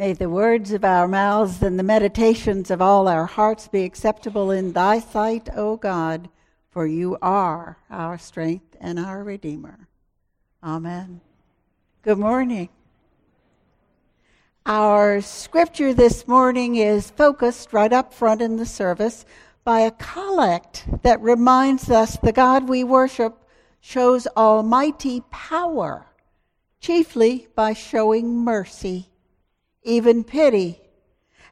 May the words of our mouths and the meditations of all our hearts be acceptable in thy sight, O God, for you are our strength and our Redeemer. Amen. Good morning. Our scripture this morning is focused right up front in the service by a collect that reminds us the God we worship shows almighty power, chiefly by showing mercy, even pity.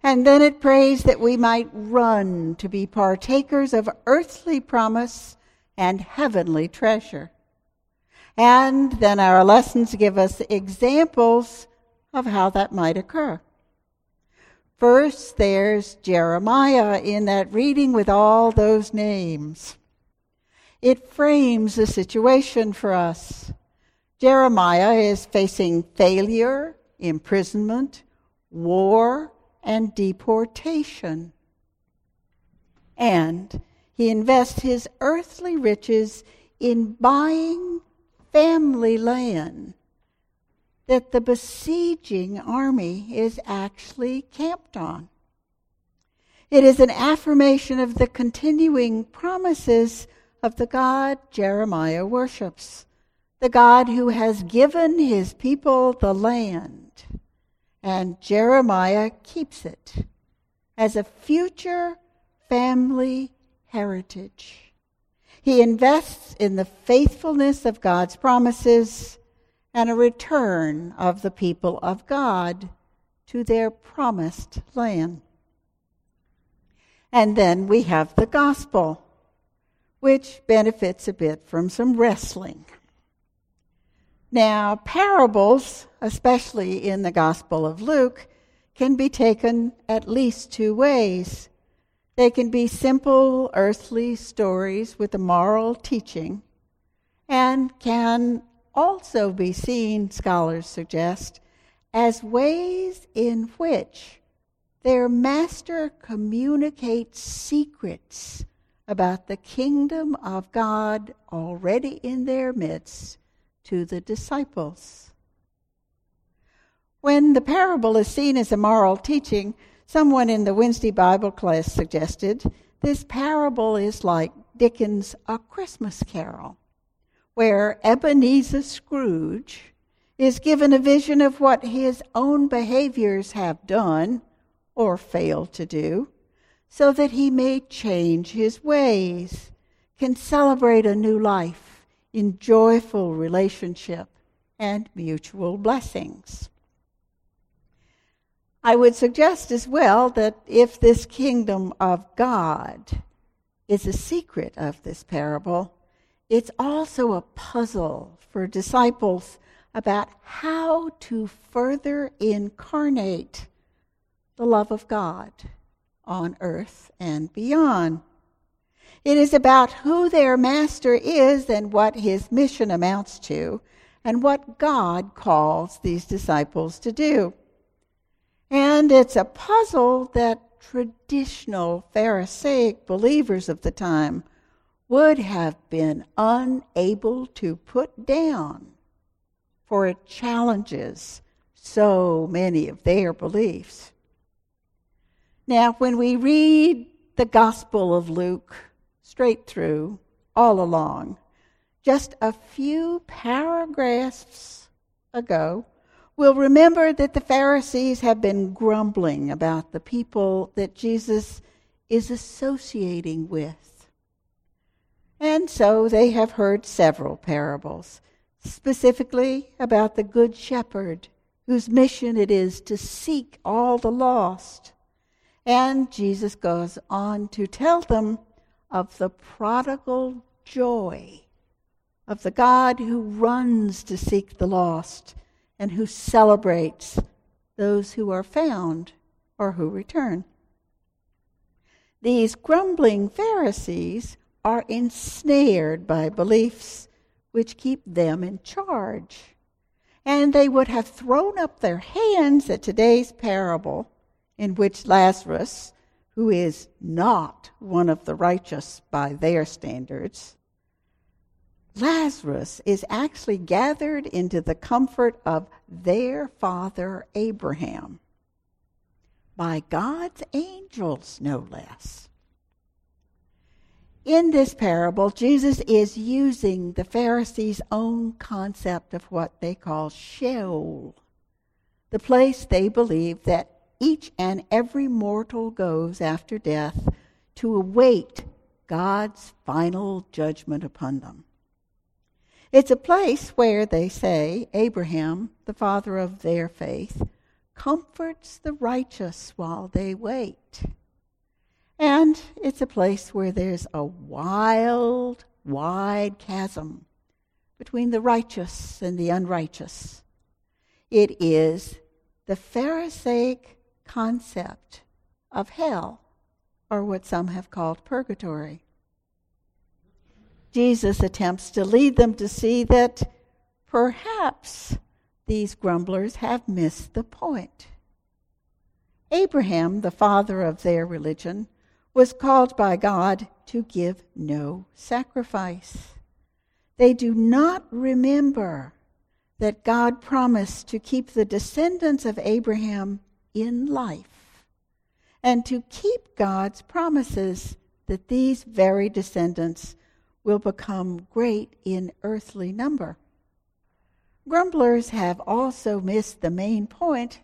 And then it prays that we might run to be partakers of earthly promise and heavenly treasure. And then our lessons give us examples of how that might occur. First, there's Jeremiah in that reading with all those names. It frames the situation for us. Jeremiah is facing failure, imprisonment, war, and deportation. And he invests his earthly riches in buying family land that the besieging army is actually camped on. It is an affirmation of the continuing promises of the God Jeremiah worships, the God who has given his people the land, and Jeremiah keeps it as a future family heritage. He invests in the faithfulness of God's promises and a return of the people of God to their promised land. And then we have the gospel, which benefits a bit from some wrestling. Now, parables, especially in the Gospel of Luke, can be taken at least two ways. They can be simple earthly stories with a moral teaching and can also be seen, scholars suggest, as ways in which their master communicates secrets about the kingdom of God already in their midst to the disciples. When the parable is seen as a moral teaching, someone in the Wednesday Bible class suggested this parable is like Dickens' A Christmas Carol where Ebenezer Scrooge is given a vision of what his own behaviors have done or failed to do, so that he may change his ways, can celebrate a new life in joyful relationship and mutual blessings. I would suggest as well that if this kingdom of God is a secret of this parable, it's also a puzzle for disciples about how to further incarnate the love of God on earth and beyond. It is about who their master is and what his mission amounts to, and what God calls these disciples to do. And it's a puzzle that traditional Pharisaic believers of the time would have been unable to put down, for it challenges so many of their beliefs. Now, when we read the Gospel of Luke straight through, all along, just a few paragraphs ago, we'll remember that the Pharisees have been grumbling about the people that Jesus is associating with. And so they have heard several parables, specifically about the Good Shepherd, whose mission it is to seek all the lost. And Jesus goes on to tell them of the prodigal joy of the God who runs to seek the lost and who celebrates those who are found or who return. These grumbling Pharisees are ensnared by beliefs which keep them in charge. And they would have thrown up their hands at today's parable, in which Lazarus, who is not one of the righteous by their standards, Lazarus is actually gathered into the comfort of their father Abraham, by God's angels, no less. In this parable, Jesus is using the Pharisees' own concept of what they call Sheol, the place they believe that each and every mortal goes after death to await God's final judgment upon them. It's a place where, they say, Abraham, the father of their faith, comforts the righteous while they wait. And it's a place where there's a wild, wide chasm between the righteous and the unrighteous. It is the Pharisaic concept of hell, or what some have called purgatory. Jesus attempts to lead them to see that perhaps these grumblers have missed the point. Abraham, the father of their religion, was called by God to give no sacrifice. They do not remember that God promised to keep the descendants of Abraham in life and to keep God's promises that these very descendants will become great in earthly number. Grumblers have also missed the main point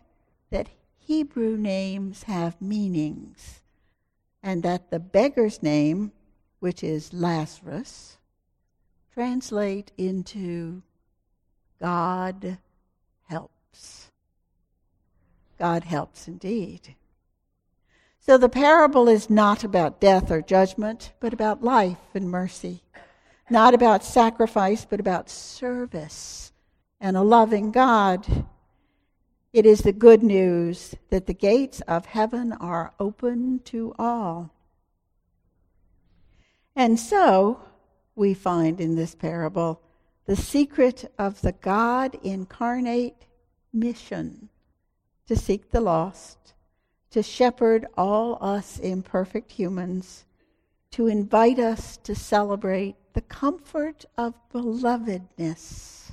that Hebrew names have meanings, and that the beggar's name, which is Lazarus, translate into God helps. God helps indeed. So the parable is not about death or judgment, but about life and mercy. Not about sacrifice, but about service and a loving God. It is the good news that the gates of heaven are open to all. And so, we find in this parable the secret of the God incarnate mission to seek the lost, to shepherd all us imperfect humans, to invite us to celebrate the comfort of belovedness.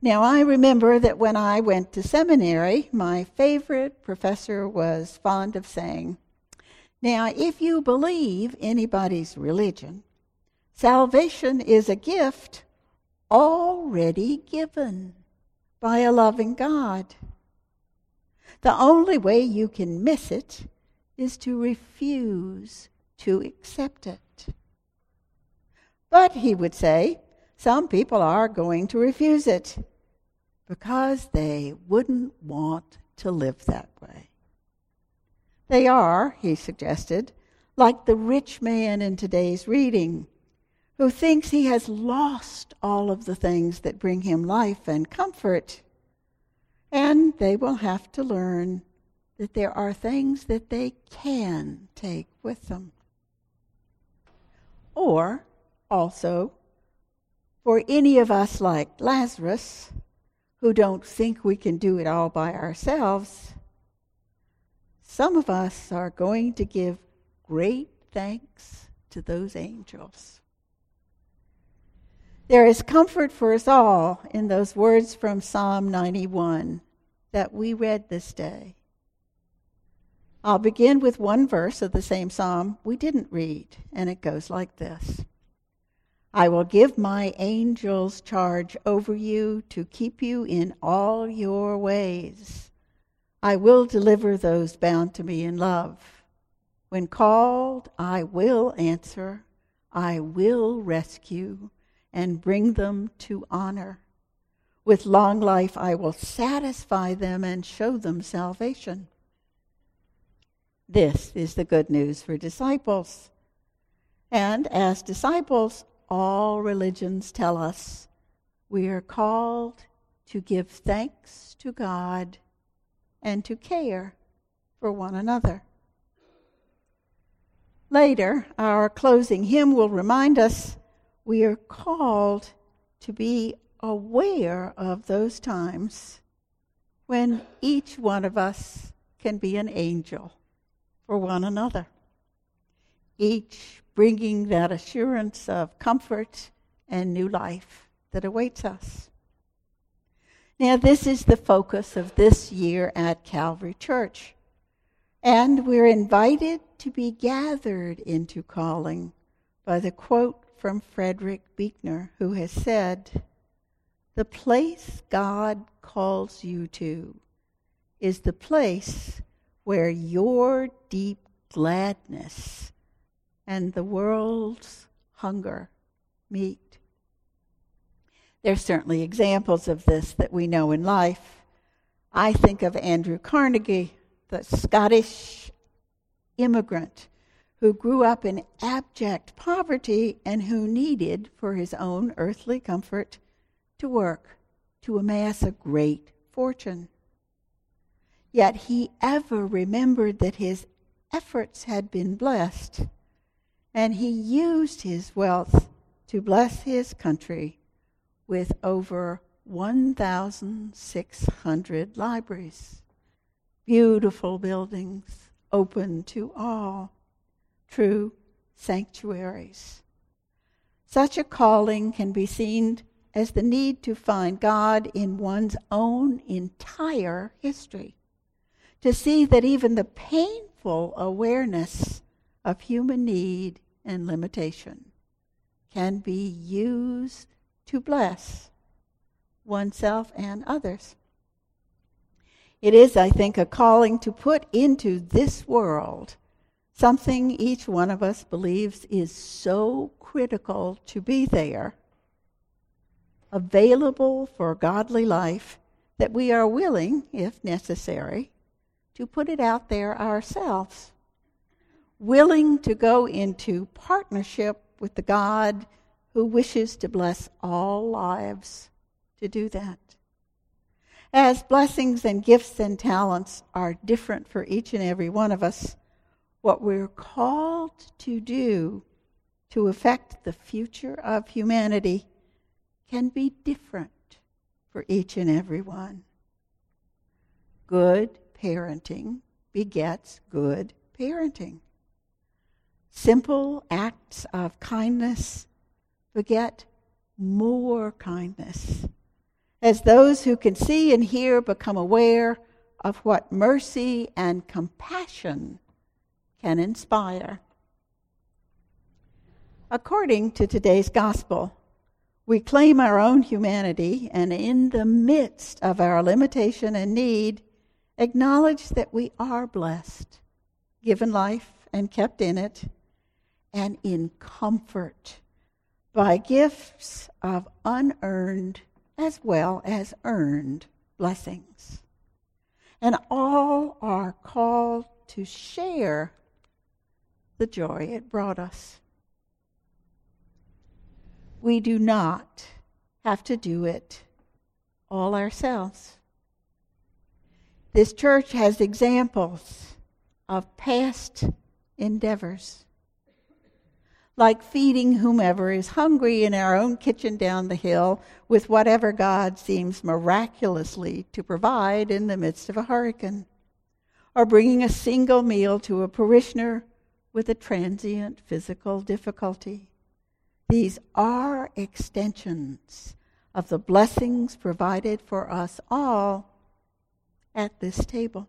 Now, I remember that when I went to seminary, my favorite professor was fond of saying, Now, if you believe anybody's religion, salvation is a gift already given by a loving God. The only way you can miss it is to refuse to accept it. But, he would say, some people are going to refuse it because they wouldn't want to live that way. They are, he suggested, like the rich man in today's reading who thinks he has lost all of the things that bring him life and comfort. And they will have to learn that there are things that they can take with them. Or, also, for any of us like Lazarus, who don't think we can do it all by ourselves, some of us are going to give great thanks to those angels. There is comfort for us all in those words from Psalm 91 that we read this day. I'll begin with one verse of the same psalm we didn't read, and it goes like this I will give my angels charge over you to keep you in all your ways. I will deliver those bound to me in love. When called, I will answer, I will rescue and bring them to honor. With long life, I will satisfy them and show them salvation. This is the good news for disciples. And as disciples, all religions tell us we are called to give thanks to God and to care for one another. Later, our closing hymn will remind us we are called to be aware of those times when each one of us can be an angel for one another, each bringing that assurance of comfort and new life that awaits us. Now, this is the focus of this year at Calvary Church. And we're invited to be gathered into calling by the quote from Frederick Buechner, who has said, The place God calls you to is the place where your deep gladness and the world's hunger meet. There's certainly examples of this that we know in life. I think of Andrew Carnegie, the Scottish immigrant who grew up in abject poverty and who needed, for his own earthly comfort, to work to amass a great fortune. Yet he ever remembered that his efforts had been blessed, and he used his wealth to bless his country with over 1,600 libraries, beautiful buildings open to all, true sanctuaries. Such a calling can be seen as the need to find God in one's own entire history to see that even the painful awareness of human need and limitation can be used to bless oneself and others. It is, I think, a calling to put into this world something each one of us believes is so critical to be there, available for godly life, that we are willing, if necessary, to put it out there ourselves, willing to go into partnership with the God who wishes to bless all lives to do that. As blessings and gifts and talents are different for each and every one of us, what we're called to do to affect the future of humanity can be different for each and every one. Good parenting begets good parenting. Simple acts of kindness beget more kindness. As those who can see and hear become aware of what mercy and compassion can inspire. According to today's gospel, we claim our own humanity, and in the midst of our limitation and need, acknowledge that we are blessed, given life and kept in it, and in comfort by gifts of unearned as well as earned blessings. And all are called to share the joy it brought us. We do not have to do it all ourselves. This church has examples of past endeavors, like feeding whomever is hungry in our own kitchen down the hill with whatever God seems miraculously to provide in the midst of a hurricane, or bringing a single meal to a parishioner with a transient physical difficulty. These are extensions of the blessings provided for us all at this table,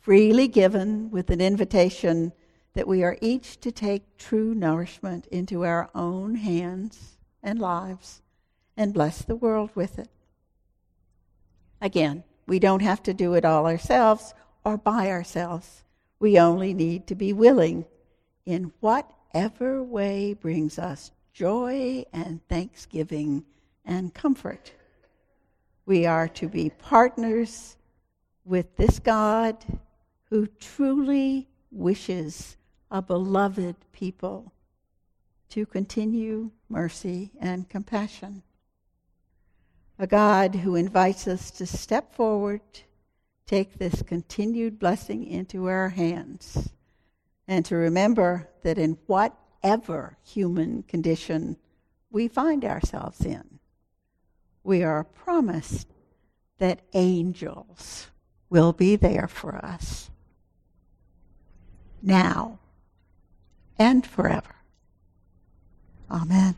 freely given with an invitation that we are each to take true nourishment into our own hands and lives and bless the world with it. Again, we don't have to do it all ourselves or by ourselves. We only need to be willing in whatever way brings us joy and thanksgiving and comfort. We are to be partners with this God who truly wishes a beloved people to continue mercy and compassion. A God who invites us to step forward, take this continued blessing into our hands, and to remember that in whatever human condition we find ourselves in, we are promised that angels will be there for us now and forever. Amen.